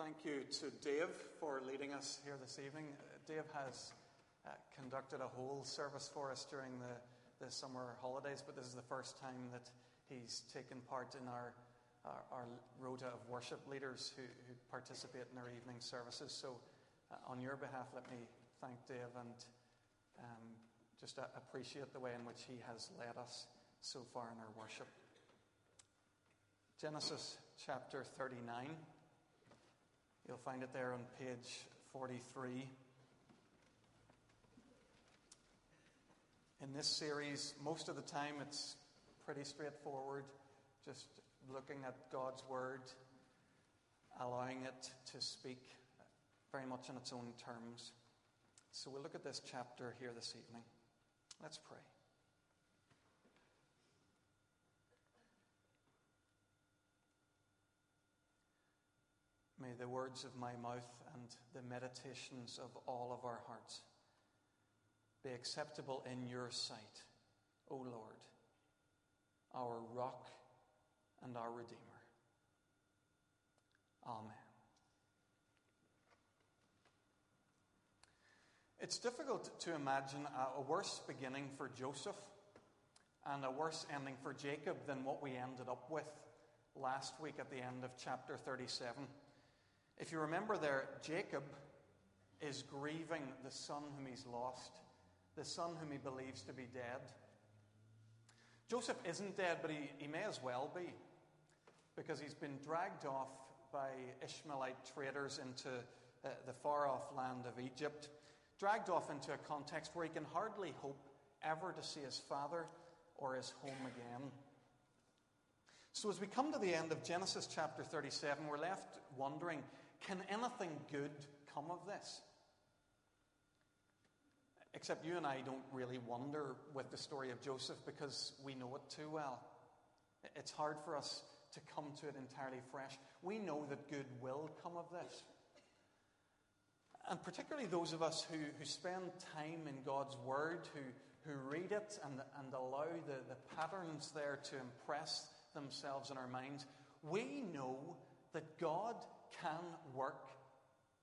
thank you to Dave for leading us here this evening. Uh, Dave has uh, conducted a whole service for us during the, the summer holidays, but this is the first time that he's taken part in our, our, our rota of worship leaders who, who, participate in our evening services. So, uh, on your behalf, let me thank Dave and um, just uh, appreciate the way in which he has led us so far in our worship. Genesis chapter 39. You'll find it there on page 43. In this series, most of the time it's pretty straightforward, just looking at God's Word, allowing it to speak very much on its own terms. So we'll look at this chapter here this evening. Let's pray. May the words of my mouth and the meditations of all of our hearts be acceptable in your sight, O Lord, our rock and our Redeemer. Amen. It's difficult to imagine a worse beginning for Joseph and a worse ending for Jacob than what we ended up with last week at the end of chapter 37. If you remember there, Jacob is grieving the son whom he's lost, the son whom he believes to be dead. Joseph isn't dead, but he, he may as well be, because he's been dragged off by Ishmaelite traders into uh, the far off land of Egypt, dragged off into a context where he can hardly hope ever to see his father or his home again. So, as we come to the end of Genesis chapter 37, we're left wondering can anything good come of this? Except you and I don't really wonder with the story of Joseph because we know it too well. It's hard for us to come to it entirely fresh. We know that good will come of this. And particularly those of us who, who spend time in God's Word, who, who read it and, and allow the, the patterns there to impress themselves in our minds, we know that God can work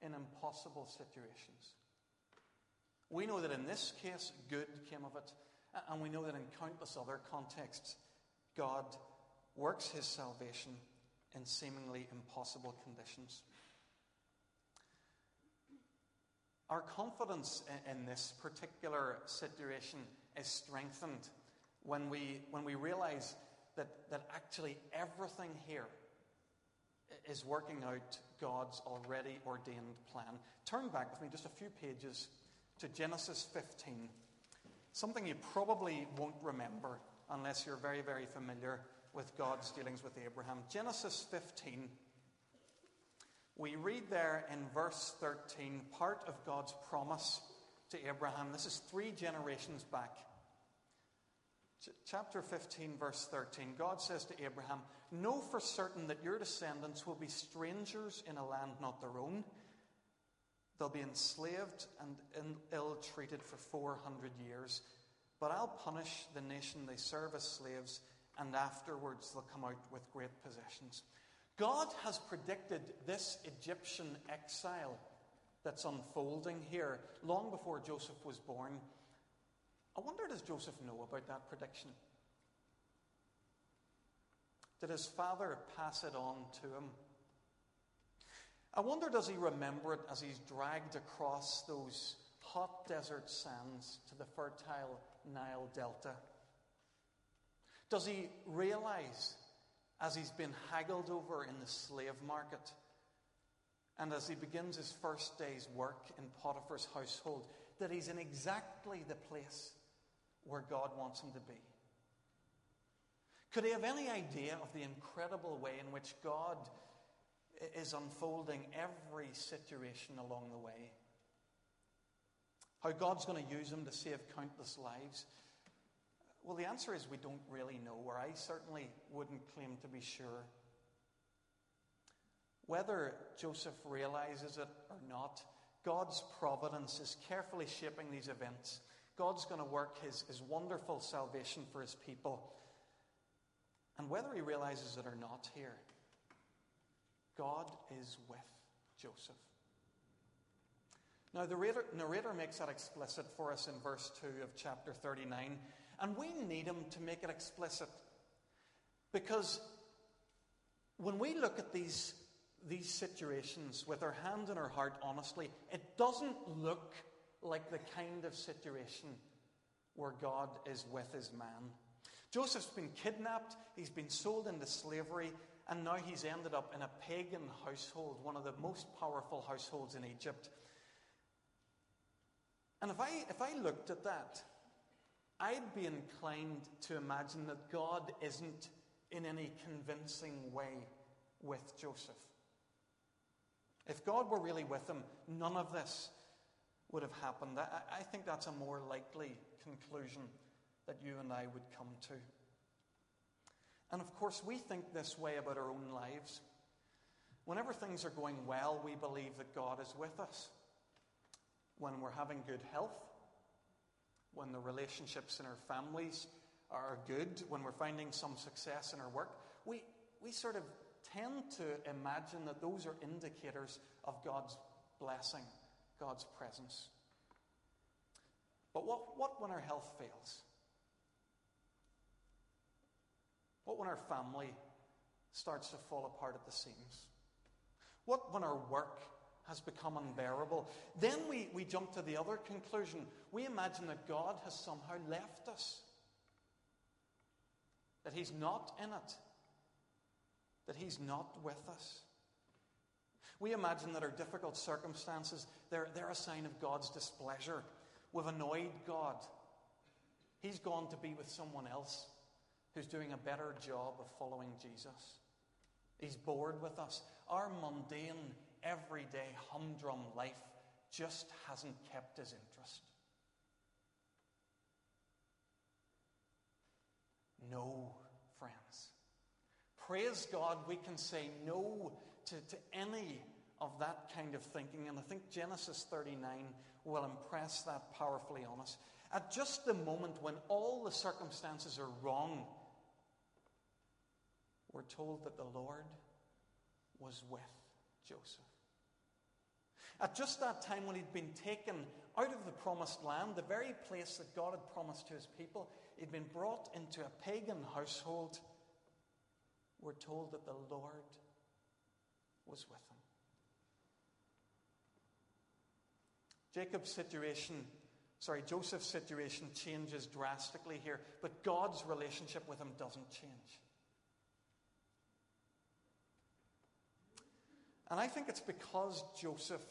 in impossible situations. We know that in this case, good came of it, and we know that in countless other contexts, God works his salvation in seemingly impossible conditions. Our confidence in this particular situation is strengthened when we, when we realize that, that actually everything here is working out God's already ordained plan. Turn back with me just a few pages to Genesis 15. Something you probably won't remember unless you're very, very familiar with God's dealings with Abraham. Genesis 15. We read there in verse 13 part of God's promise to Abraham. This is three generations back chapter 15, verse 13, God says to Abraham, Know for certain that your descendants will be strangers in a land not their own. They'll be enslaved and ill treated for 400 years. But I'll punish the nation they serve as slaves, and afterwards they'll come out with great possessions. God has predicted this Egyptian exile that's unfolding here long before Joseph was born. I wonder, does Joseph know about that prediction? Did his father pass it on to him? I wonder, does he remember it as he's dragged across those hot desert sands to the fertile Nile Delta? Does he realize, as he's been haggled over in the slave market, and as he begins his first day's work in Potiphar's household, that he's in exactly the place where God wants him to be? Could he have any idea of the incredible way in which God is unfolding every situation along the way? How God's going to use him to save countless lives? Well, the answer is we don't really know, or I certainly wouldn't claim to be sure. Whether Joseph realizes it or not, God's providence is carefully shaping these events God's going to work his, his wonderful salvation for his people. And whether he realizes it or not here, God is with Joseph. Now, the narrator, makes that explicit for us in verse 2 of chapter 39, and we need him to make it explicit because when we look at these, these situations with our hand in our heart, honestly, it doesn't look like the kind of situation where God is with his man. Joseph's been kidnapped, he's been sold into slavery, and now he's ended up in a pagan household, one of the most powerful households in Egypt. And if I, if I looked at that, I'd be inclined to imagine that God isn't in any convincing way with Joseph. If God were really with him, none of this would have happened. I, think that's a more likely conclusion that you and I would come to. And of course, we think this way about our own lives. Whenever things are going well, we believe that God is with us. When we're having good health, when the relationships in our families are good, when we're finding some success in our work, we, we sort of tend to imagine that those are indicators of God's blessing, God's presence. But what, what when our health fails? What when our family starts to fall apart at the seams? What when our work has become unbearable? Then we, we jump to the other conclusion. We imagine that God has somehow left us that He's not in it, that He's not with us. We imagine that our difficult circumstances, they're, they're a sign of God's displeasure. We've annoyed God. He's gone to be with someone else who's doing a better job of following Jesus. He's bored with us. Our mundane, everyday, humdrum life just hasn't kept his interest. No, friends. Praise God, we can say no to, to any of that kind of thinking. And I think Genesis 39 will impress that powerfully on us. At just the moment when all the circumstances are wrong, we're told that the Lord was with Joseph. At just that time when he'd been taken out of the promised land, the very place that God had promised to his people, he'd been brought into a pagan household. We're told that the Lord was with him. Jacob's situation, sorry, Joseph's situation changes drastically here, but God's relationship with him doesn't change. And I think it's because Joseph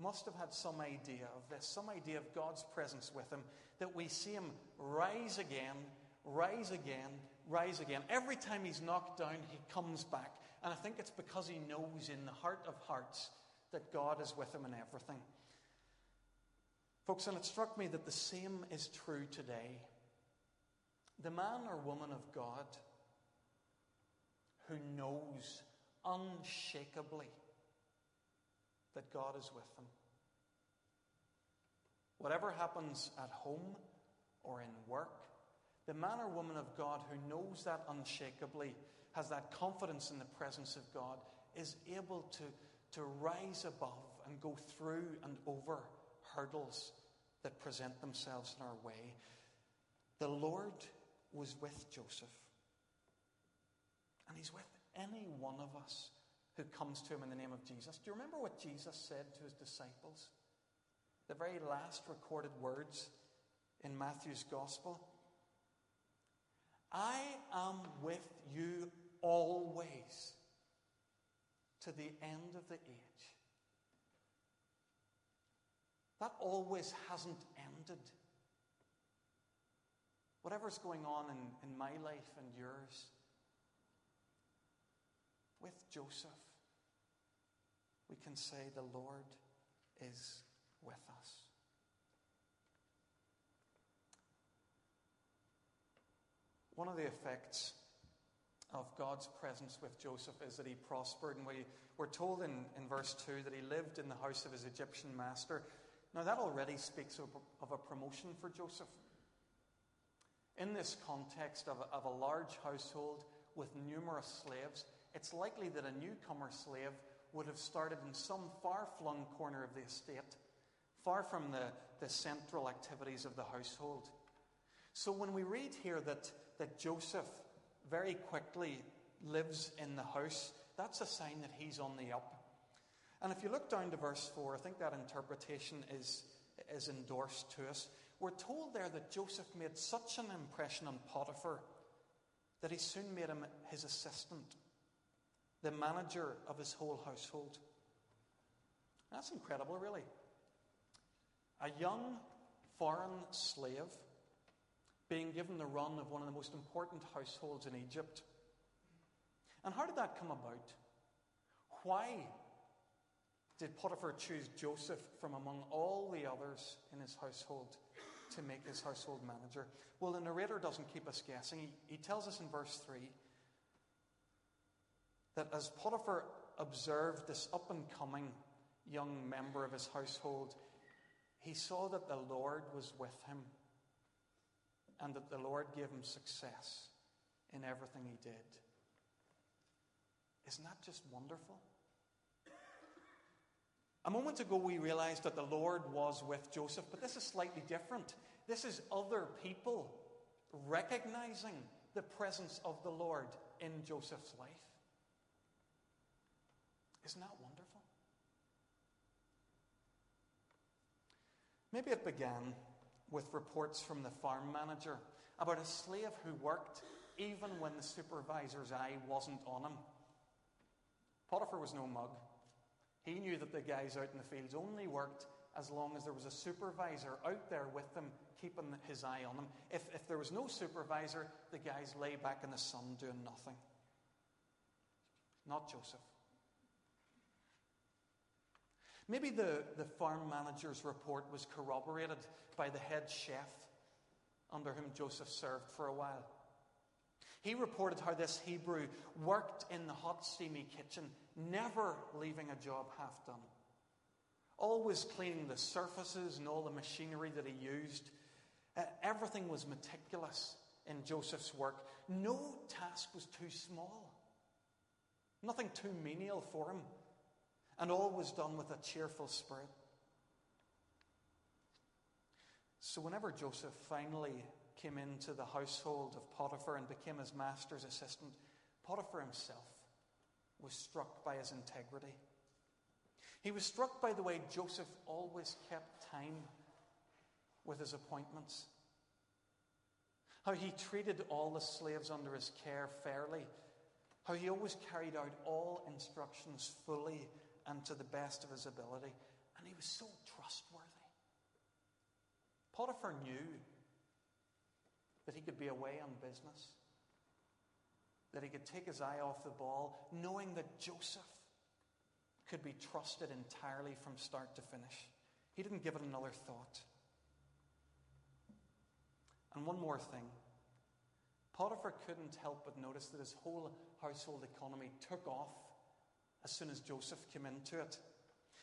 must have had some idea of this, some idea of God's presence with him, that we see him rise again, rise again, rise again. Every time he's knocked down, he comes back. And I think it's because he knows in the heart of hearts that God is with him in everything. Folks, and it struck me that the same is true today. The man or woman of God who knows unshakably that God is with them. Whatever happens at home or in work, the man or woman of God who knows that unshakably, has that confidence in the presence of God, is able to, to rise above and go through and over hurdles that present themselves in our way. The Lord was with Joseph. And He's with any one of us who comes to him in the name of Jesus. Do you remember what Jesus said to his disciples? The very last recorded words in Matthew's Gospel I am with you always to the end of the age. That always hasn't ended. Whatever's going on in, in my life and yours, with Joseph, we can say, The Lord is with us. One of the effects of God's presence with Joseph is that he prospered. And we, we're told in, in verse 2 that he lived in the house of his Egyptian master. Now, that already speaks of, of a promotion for Joseph. In this context of, of a large household with numerous slaves, it's likely that a newcomer slave would have started in some far flung corner of the estate, far from the, the central activities of the household. So when we read here that, that Joseph very quickly lives in the house, that's a sign that he's on the up. And if you look down to verse 4, I think that interpretation is, is endorsed to us. We're told there that Joseph made such an impression on Potiphar that he soon made him his assistant, the manager of his whole household. That's incredible, really. A young foreign slave being given the run of one of the most important households in Egypt. And how did that come about? Why did Potiphar choose Joseph from among all the others in his household to make his household manager? Well, the narrator doesn't keep us guessing. He, he tells us in verse 3 that as Potiphar observed this up and coming young member of his household, he saw that the Lord was with him and that the Lord gave him success in everything he did. Isn't that just wonderful? A moment ago, we realized that the Lord was with Joseph, but this is slightly different. This is other people recognizing the presence of the Lord in Joseph's life. Isn't that wonderful? Maybe it began with reports from the farm manager about a slave who worked even when the supervisor's eye wasn't on him. Potiphar was no mug. He knew that the guys out in the fields only worked as long as there was a supervisor out there with them, keeping his eye on them. If, if there was no supervisor, the guys lay back in the sun doing nothing. Not Joseph. Maybe the, the farm manager's report was corroborated by the head chef under whom Joseph served for a while. He reported how this Hebrew worked in the hot, steamy kitchen, never leaving a job half done. Always cleaning the surfaces and all the machinery that he used. Uh, everything was meticulous in Joseph's work. No task was too small, nothing too menial for him. And all was done with a cheerful spirit. So, whenever Joseph finally came into the household of Potiphar and became his master's assistant, Potiphar himself was struck by his integrity. He was struck by the way Joseph always kept time with his appointments, how he treated all the slaves under his care fairly, how he always carried out all instructions fully and to the best of his ability, and he was so trustworthy. Potiphar knew that he could be away on business, that he could take his eye off the ball, knowing that Joseph could be trusted entirely from start to finish. He didn't give it another thought. And one more thing. Potiphar couldn't help but notice that his whole household economy took off as soon as Joseph came into it.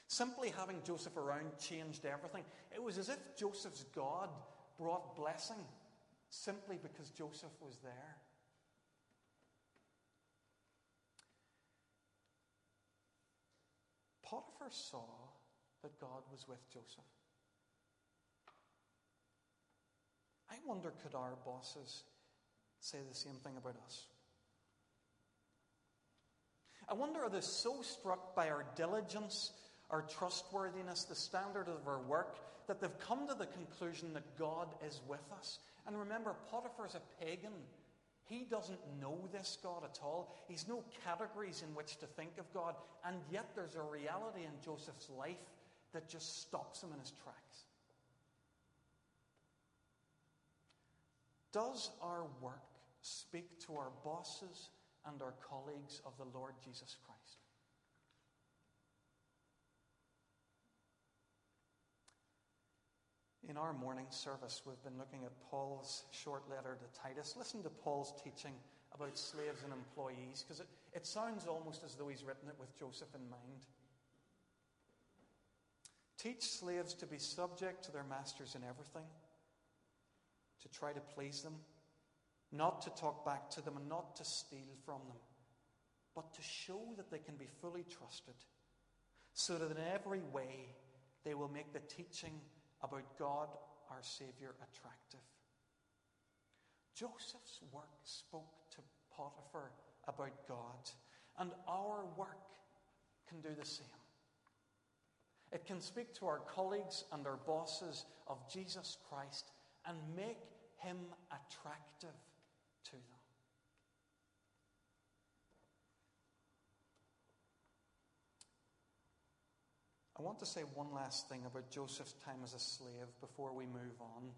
Simply having Joseph around changed everything. It was as if Joseph's God brought blessing simply because Joseph was there. Potiphar saw that God was with Joseph. I wonder could our bosses say the same thing about us? I wonder are they so struck by our diligence, our trustworthiness, the standard of our work, that they've come to the conclusion that God is with us and remember, Potiphar's a pagan. He doesn't know this God at all. He's no categories in which to think of God. And yet there's a reality in Joseph's life that just stops him in his tracks. Does our work speak to our bosses and our colleagues of the Lord Jesus Christ? In our morning service, we've been looking at Paul's short letter to Titus. Listen to Paul's teaching about slaves and employees, because it, it sounds almost as though he's written it with Joseph in mind. Teach slaves to be subject to their masters in everything, to try to please them, not to talk back to them, and not to steal from them, but to show that they can be fully trusted so that in every way they will make the teaching about God our Savior attractive. Joseph's work spoke to Potiphar about God, and our work can do the same. It can speak to our colleagues and our bosses of Jesus Christ and make him attractive to them. I want to say one last thing about Joseph's time as a slave before we move on.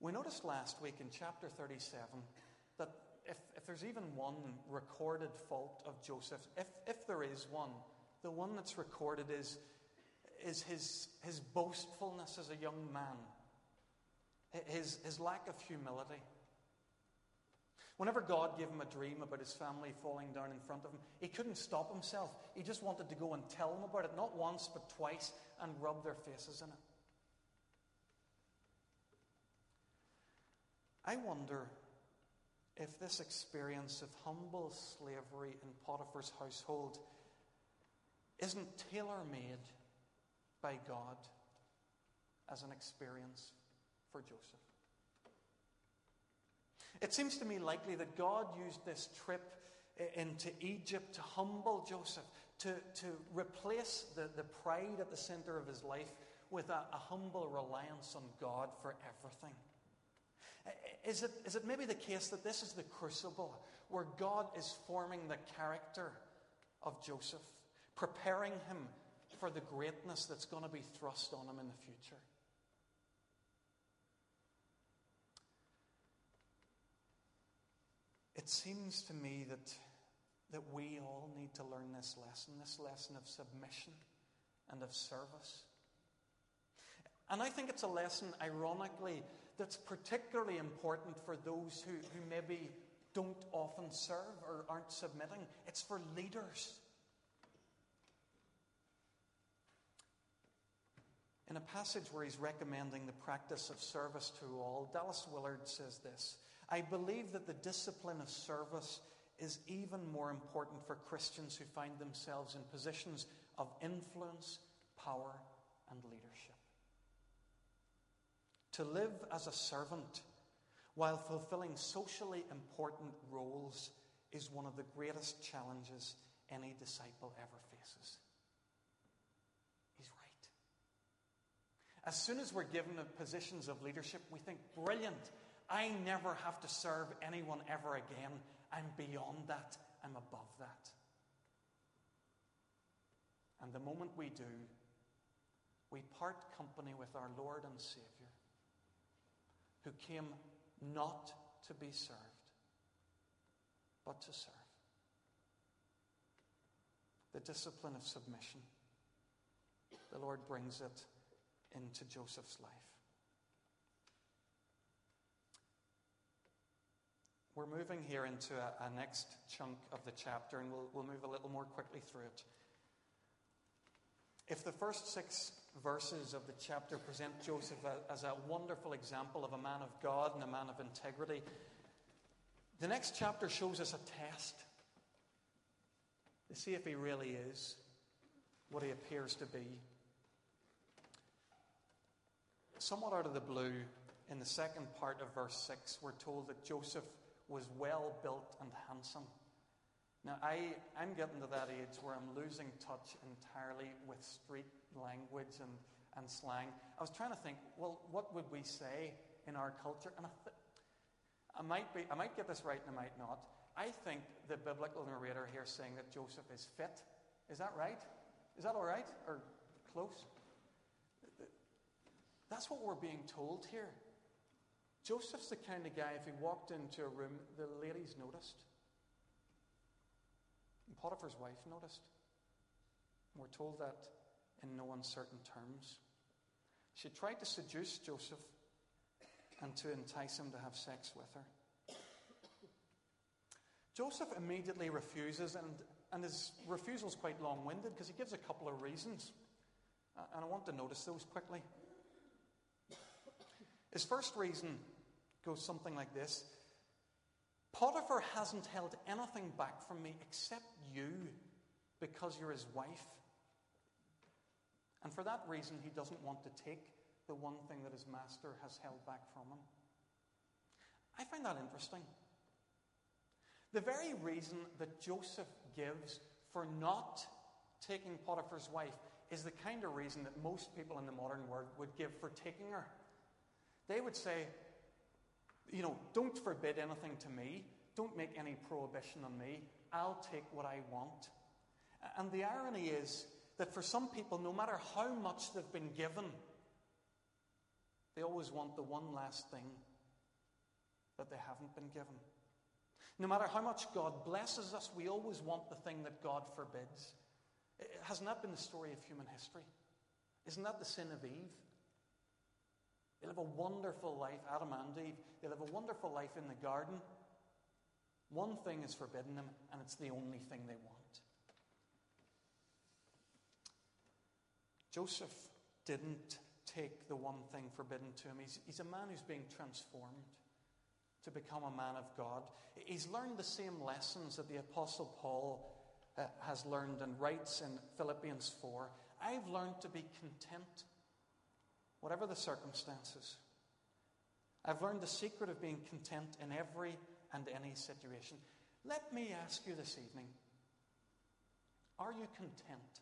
We noticed last week in chapter 37 that if, if there's even one recorded fault of Joseph, if, if there is one, the one that's recorded is, is his, his boastfulness as a young man, his, his lack of humility. Whenever God gave him a dream about his family falling down in front of him, he couldn't stop himself. He just wanted to go and tell them about it, not once, but twice, and rub their faces in it. I wonder if this experience of humble slavery in Potiphar's household isn't tailor made by God as an experience for Joseph. It seems to me likely that God used this trip into Egypt to humble Joseph, to, to replace the, the pride at the center of his life with a, a humble reliance on God for everything. Is it, is it maybe the case that this is the crucible where God is forming the character of Joseph, preparing him for the greatness that's going to be thrust on him in the future? It seems to me that, that we all need to learn this lesson this lesson of submission and of service. And I think it's a lesson, ironically, that's particularly important for those who, who maybe don't often serve or aren't submitting. It's for leaders. In a passage where he's recommending the practice of service to all, Dallas Willard says this I believe that the discipline of service is even more important for Christians who find themselves in positions of influence, power, and leadership. To live as a servant while fulfilling socially important roles is one of the greatest challenges any disciple ever faces. He's right. As soon as we're given positions of leadership, we think, brilliant, I never have to serve anyone ever again. I'm beyond that, I'm above that. And the moment we do, we part company with our Lord and Savior who came not to be served, but to serve. The discipline of submission. The Lord brings it into Joseph's life. We're moving here into a, a, next chunk of the chapter, and we'll, we'll move a little more quickly through it. If the first six verses of the chapter present Joseph as a wonderful example of a man of God and a man of integrity. The next chapter shows us a test to see if he really is what he appears to be. Somewhat out of the blue, in the second part of verse 6, we're told that Joseph was well built and handsome. Now, I, I'm getting to that age where I'm losing touch entirely with street language and, and slang. I was trying to think, well, what would we say in our culture? And I, th- I, might be, I might get this right and I might not. I think the biblical narrator here saying that Joseph is fit. Is that right? Is that all right? Or close? That's what we're being told here. Joseph's the kind of guy, if he walked into a room, the ladies noticed. And Potiphar's wife noticed. We're told that in no uncertain terms. She tried to seduce Joseph and to entice him to have sex with her. Joseph immediately refuses, and, and his refusal is quite long winded because he gives a couple of reasons. Uh, and I want to notice those quickly. His first reason goes something like this Potiphar hasn't held anything back from me except you because you're his wife And for that reason, he doesn't want to take the one thing that his master has held back from him. I find that interesting. The very reason that Joseph gives for not taking Potiphar's wife is the kind of reason that most people in the modern world would give for taking her. They would say, you know, don't forbid anything to me, don't make any prohibition on me, I'll take what I want. And the irony is that for some people, no matter how much they've been given, they always want the one last thing that they haven't been given. No matter how much God blesses us, we always want the thing that God forbids. Hasn't that been the story of human history? Isn't that the sin of Eve? They live a wonderful life, Adam and Eve. They live a wonderful life in the garden. One thing is forbidden them, and it's the only thing they want. Joseph didn't take the one thing forbidden to him. He's, he's a man who's being transformed to become a man of God. He's learned the same lessons that the Apostle Paul uh, has learned and writes in Philippians 4. I've learned to be content, whatever the circumstances. I've learned the secret of being content in every and any situation. Let me ask you this evening are you content?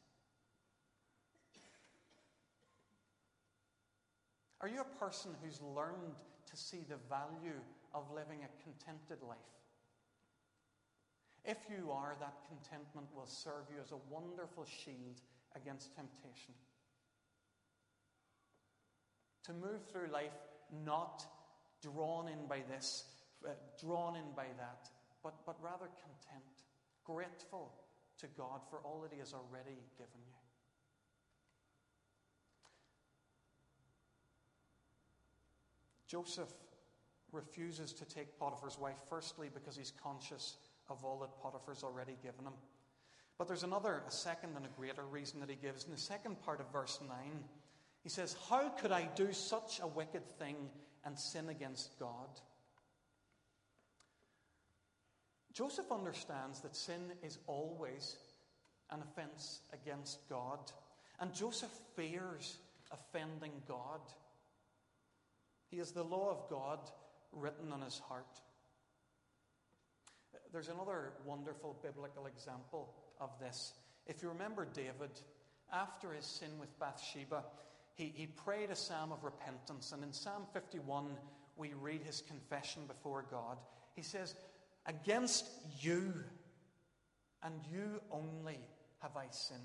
Are you a person who's learned to see the value of living a contented life? If you are, that contentment will serve you as a wonderful shield against temptation. To move through life not drawn in by this, uh, drawn in by that, but, but rather content, grateful to God for all that He has already given you. Joseph refuses to take Potiphar's wife, firstly, because he's conscious of all that Potiphar's already given him. But there's another, a second and a greater reason that he gives. In the second part of verse 9, he says, How could I do such a wicked thing and sin against God? Joseph understands that sin is always an offense against God. And Joseph fears offending God. He has the law of God written on his heart. There's another wonderful biblical example of this. If you remember David, after his sin with Bathsheba, he, he prayed a psalm of repentance. And in Psalm 51, we read his confession before God. He says, Against you and you only have I sinned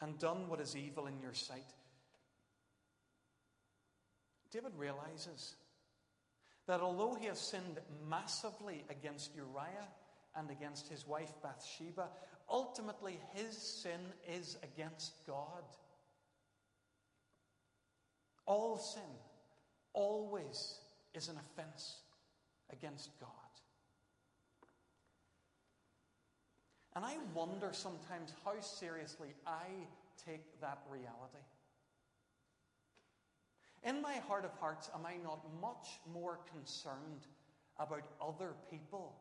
and done what is evil in your sight David realizes that although he has sinned massively against Uriah and against his wife Bathsheba, ultimately his sin is against God. All sin always is an offense against God. And I wonder sometimes how seriously I take that reality. In my heart of hearts, am I not much more concerned about other people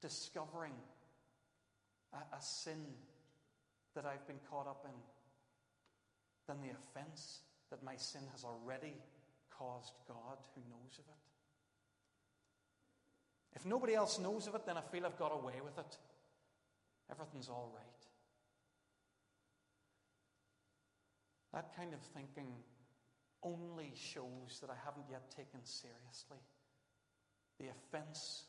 discovering a, a sin that I've been caught up in than the offense that my sin has already caused God who knows of it? If nobody else knows of it, then I feel I've got away with it. Everything's all right. That kind of thinking only shows that I haven't yet taken seriously the offense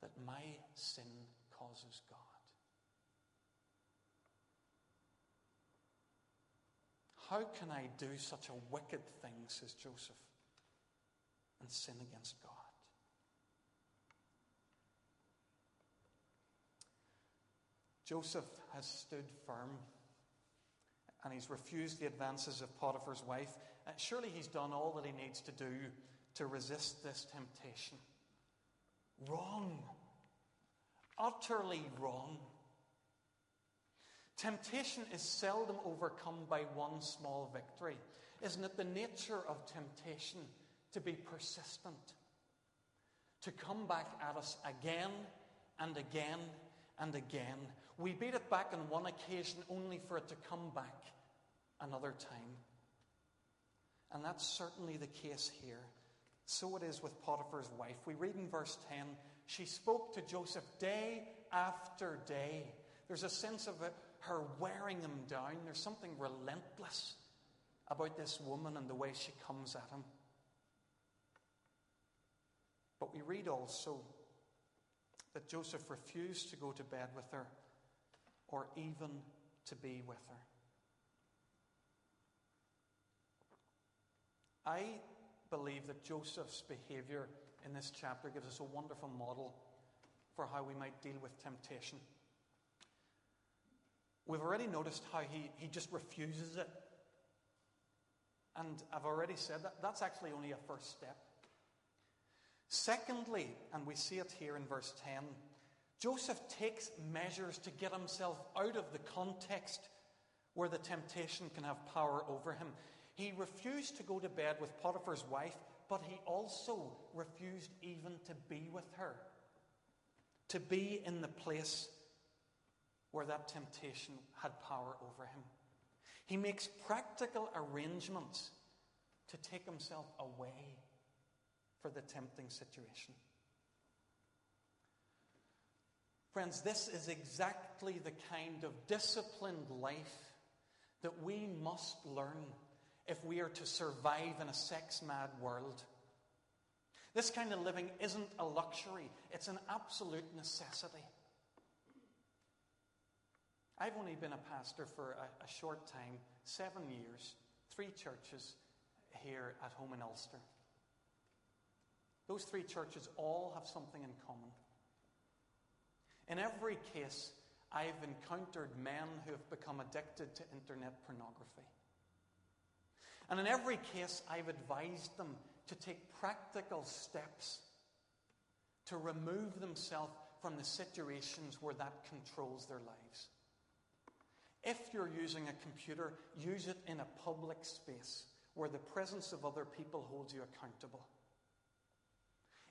that my sin causes God. How can I do such a wicked thing, says Joseph, and sin against God? Joseph has stood firm and he's refused the advances of Potiphar's wife. Uh, surely he's done all that he needs to do to resist this temptation. Wrong. Utterly wrong. Temptation is seldom overcome by one small victory. Isn't it the nature of temptation to be persistent? To come back at us again and again and again. We beat it back on one occasion only for it to come back another time. And that's certainly the case here. So it is with Potiphar's wife. We read in verse 10 she spoke to Joseph day after day. There's a sense of her wearing him down. There's something relentless about this woman and the way she comes at him. But we read also that Joseph refused to go to bed with her or even to be with her. I believe that Joseph's behavior in this chapter gives us a wonderful model for how we might deal with temptation. We've already noticed how he, he just refuses it. And I've already said that that's actually only a first step. Secondly, and we see it here in verse 10, Joseph takes measures to get himself out of the context where the temptation can have power over him. He refused to go to bed with Potiphar's wife, but he also refused even to be with her, to be in the place where that temptation had power over him. He makes practical arrangements to take himself away for the tempting situation. Friends, this is exactly the kind of disciplined life that we must learn if we are to survive in a sex mad world. This kind of living isn't a luxury, it's an absolute necessity. I've only been a pastor for a, a short time seven years, three churches here at home in Ulster. Those three churches all have something in common. In every case, I've encountered men who have become addicted to internet pornography. And in every case, I've advised them to take practical steps to remove themselves from the situations where that controls their lives. If you're using a computer, use it in a public space where the presence of other people holds you accountable.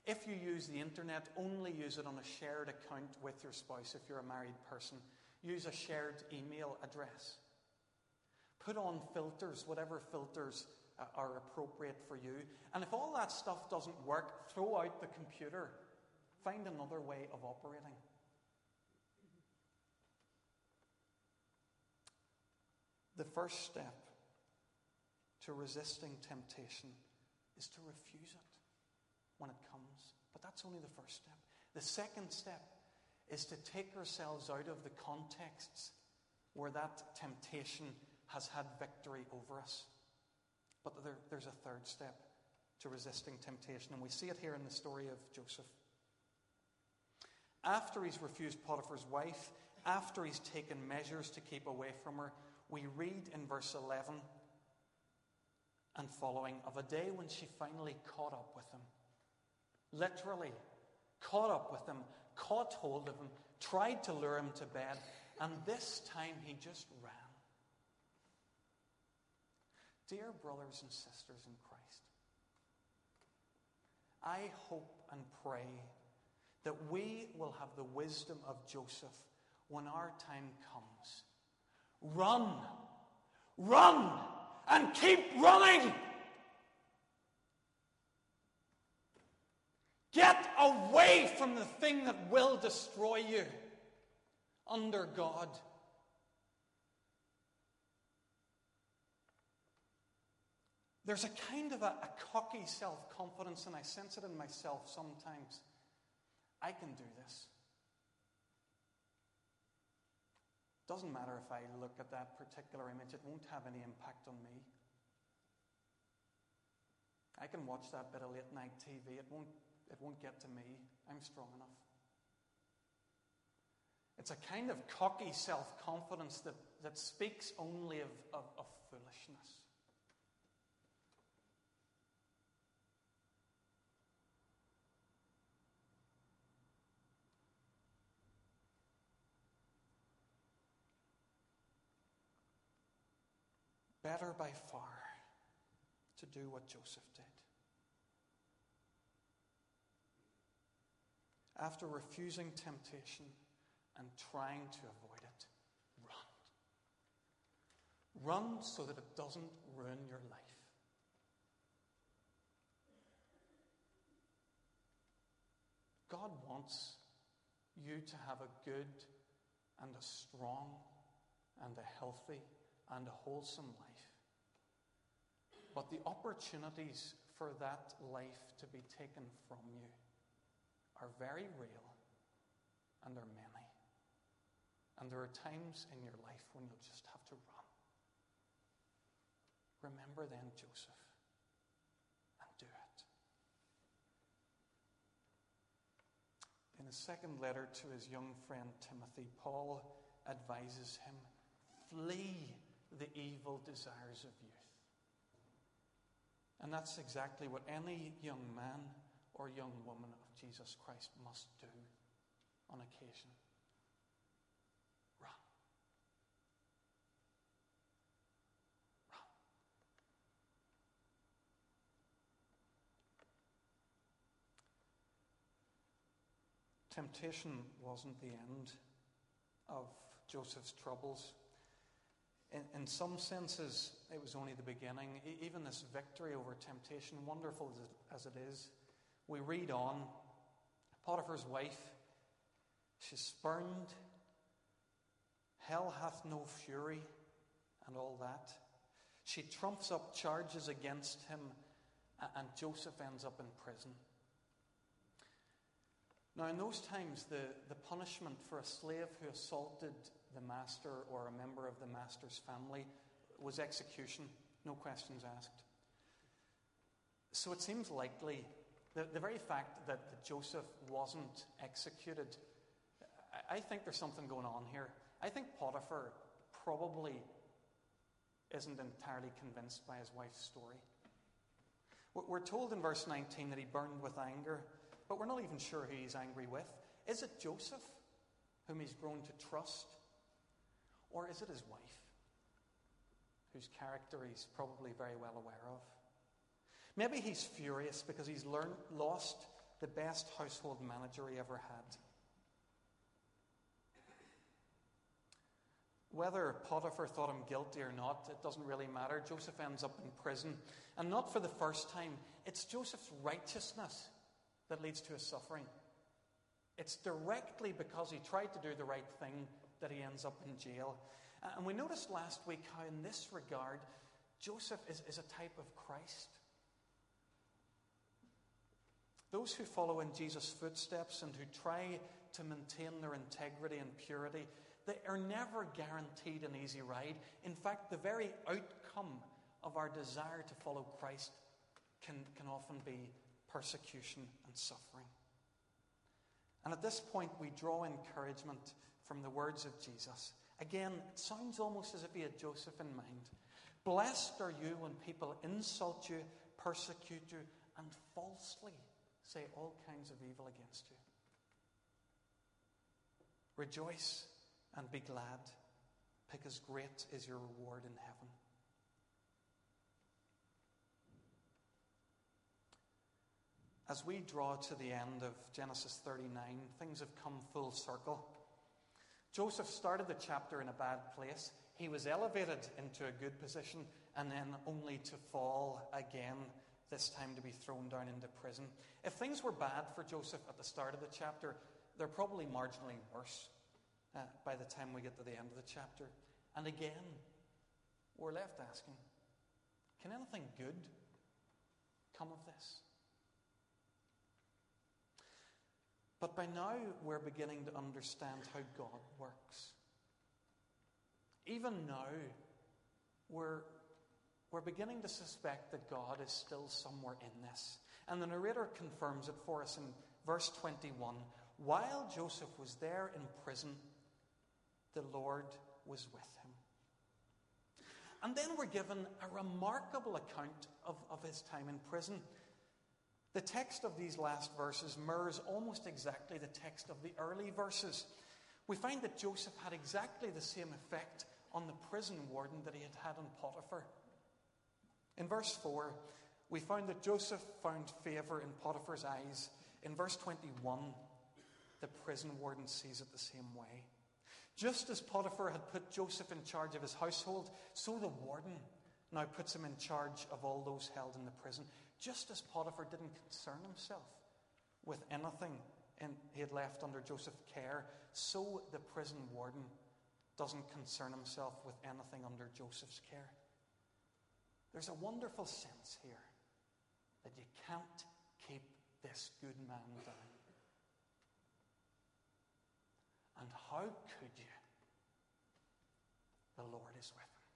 If you use the internet, only use it on a shared account with your spouse if you're a married person. Use a shared email address. Put on filters, whatever filters uh, are appropriate for you. And if all that stuff doesn't work, throw out the computer. Find another way of operating. The first step to resisting temptation is to refuse it when it comes. But that's only the first step. The second step is to take ourselves out of the contexts where that temptation has had victory over us. But there, there's a third step to resisting temptation, and we see it here in the story of Joseph. After he's refused Potiphar's wife, after he's taken measures to keep away from her, we read in verse 11 and following of a day when she finally caught up with him. Literally, caught up with him, caught hold of him, tried to lure him to bed, and this time he just ran. Dear brothers and sisters in Christ, I hope and pray that we will have the wisdom of Joseph when our time comes Run. Run. And keep running. Get away from the thing that will destroy you under God. There's a kind of a, a cocky self confidence, and I sense it in myself sometimes. I can do this. Doesn't matter if I look at that particular image, it won't have any impact on me. I can watch that bit of late night TV, it won't, it won't get to me. I'm strong enough. It's a kind of cocky self confidence that, that speaks only of, of, of foolishness. better by far to do what Joseph did. After refusing temptation and trying to avoid it, run. Run so that it doesn't ruin your life. God wants you to have a good and a strong and a healthy and a wholesome life. But the opportunities for that life to be taken from you are very real and are many. And there are times in your life when you'll just have to run. Remember then Joseph and do it. In his second letter to his young friend Timothy, Paul advises him flee the evil desires of youth. And that's exactly what any young man or young woman of Jesus Christ must do on occasion. Run. Run. Temptation wasn't the end of Joseph's troubles. In, in some senses, it was only the beginning. Even this victory over temptation, wonderful as it is, we read on Potiphar's wife, she's spurned. Hell hath no fury, and all that. She trumps up charges against him, and Joseph ends up in prison. Now, in those times, the, the punishment for a slave who assaulted the master or a member of the master's family was execution, no questions asked. So it seems likely that the very fact that Joseph wasn't executed, I think there's something going on here. I think Potiphar probably isn't entirely convinced by his wife's story. We're told in verse 19 that he burned with anger, but we're not even sure who he's angry with. Is it Joseph, whom he's grown to trust? Or is it his wife, whose character he's probably very well aware of? Maybe he's furious because he's learned, lost the best household manager he ever had. Whether Potiphar thought him guilty or not, it doesn't really matter. Joseph ends up in prison. And not for the first time. It's Joseph's righteousness that leads to his suffering. It's directly because he tried to do the right thing that he ends up in jail. And we noticed last week how, in this regard, Joseph is, is a type of Christ. Those who follow in Jesus' footsteps and who try to maintain their integrity and purity, they are never guaranteed an easy ride. In fact, the very outcome of our desire to follow Christ can, can often be persecution and suffering. And at this point, we draw encouragement from the words of Jesus. Again, it sounds almost as if he had Joseph in mind. Blessed are you when people insult you, persecute you, and falsely say all kinds of evil against you. Rejoice and be glad, because great is your reward in heaven. As we draw to the end of Genesis 39, things have come full circle. Joseph started the chapter in a bad place. He was elevated into a good position and then only to fall again, this time to be thrown down into prison. If things were bad for Joseph at the start of the chapter, they're probably marginally worse uh, by the time we get to the end of the chapter. And again, we're left asking can anything good come of this? But by now, we're beginning to understand how God works. Even now, we're, we're beginning to suspect that God is still somewhere in this. And the narrator confirms it for us in verse 21. While Joseph was there in prison, the Lord was with him. And then we're given a remarkable account of, of his time in prison. The text of these last verses mirrors almost exactly the text of the early verses. We find that Joseph had exactly the same effect on the prison warden that he had had on Potiphar. In verse 4, we find that Joseph found favor in Potiphar's eyes. In verse 21, the prison warden sees it the same way. Just as Potiphar had put Joseph in charge of his household, so the warden now puts him in charge of all those held in the prison. Just as Potiphar didn't concern himself with anything in, he had left under Joseph's care, so the prison warden doesn't concern himself with anything under Joseph's care. There's a wonderful sense here that you can't keep this good man down. And how could you? The Lord is with him.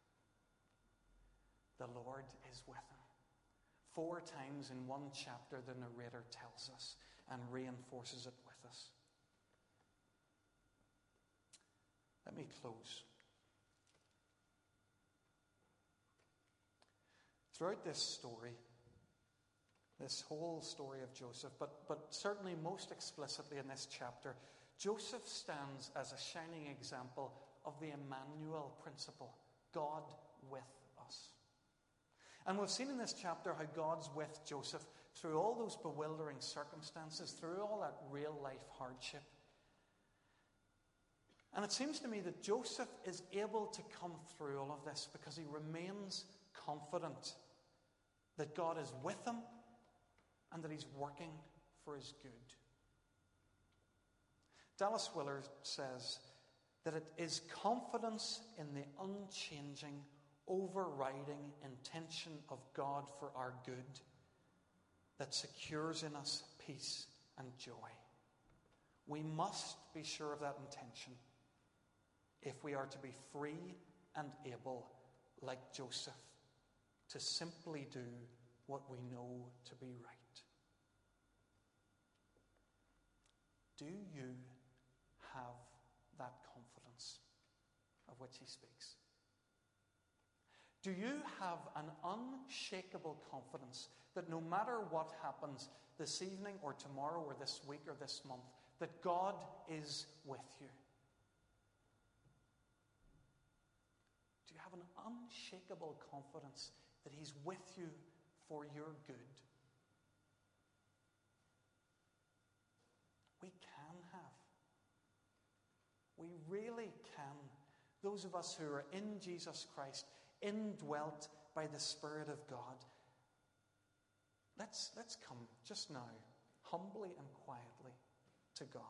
The Lord is with him. Four times in one chapter, the narrator tells us and reinforces it with us. Let me close. Throughout this story, this whole story of Joseph, but, but certainly most explicitly in this chapter, Joseph stands as a shining example of the Emmanuel principle God with. And we've seen in this chapter how God's with Joseph through all those bewildering circumstances, through all that real life hardship. And it seems to me that Joseph is able to come through all of this because he remains confident that God is with him and that he's working for his good. Dallas Willard says that it is confidence in the unchanging, overriding intention of God for our good that secures in us peace and joy. We must be sure of that intention if we are to be free and able, like Joseph, to simply do what we know to be right. Do you have that confidence of which he speaks? Do you have an unshakable confidence that no matter what happens this evening or tomorrow or this week or this month, that God is with you? Do you have an unshakable confidence that He's with you for your good? We can have. We really can. Those of us who are in Jesus Christ, indwelt by the Spirit of God, let's, let's come just now, humbly and quietly, to God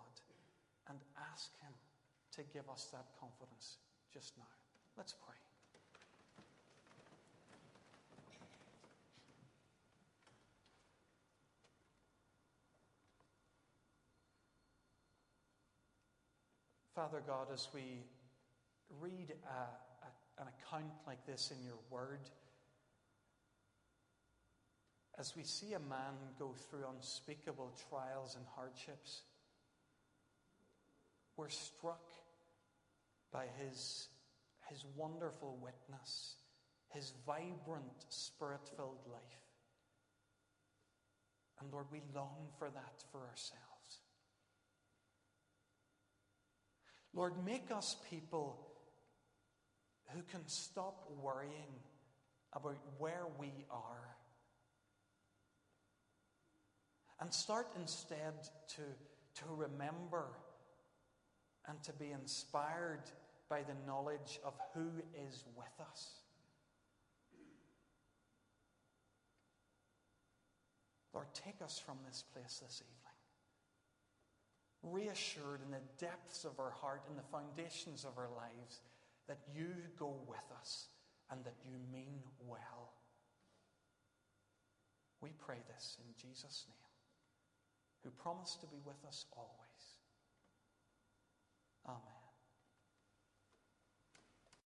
and ask Him to give us that confidence just now. Let's pray. Father God, as we read a, a, an account like this in your word, as we see a man go through unspeakable trials and hardships, we're struck by his, his wonderful witness, his vibrant, spirit filled life. And Lord, we long for that for ourselves. Lord, make us people who can stop worrying about where we are and start instead to, to remember and to be inspired by the knowledge of who is with us. Lord, take us from this place this evening reassured in the depths of our heart, and the foundations of our lives, that you go with us and that you mean well. We pray this in Jesus' name, who promised to be with us always. Amen.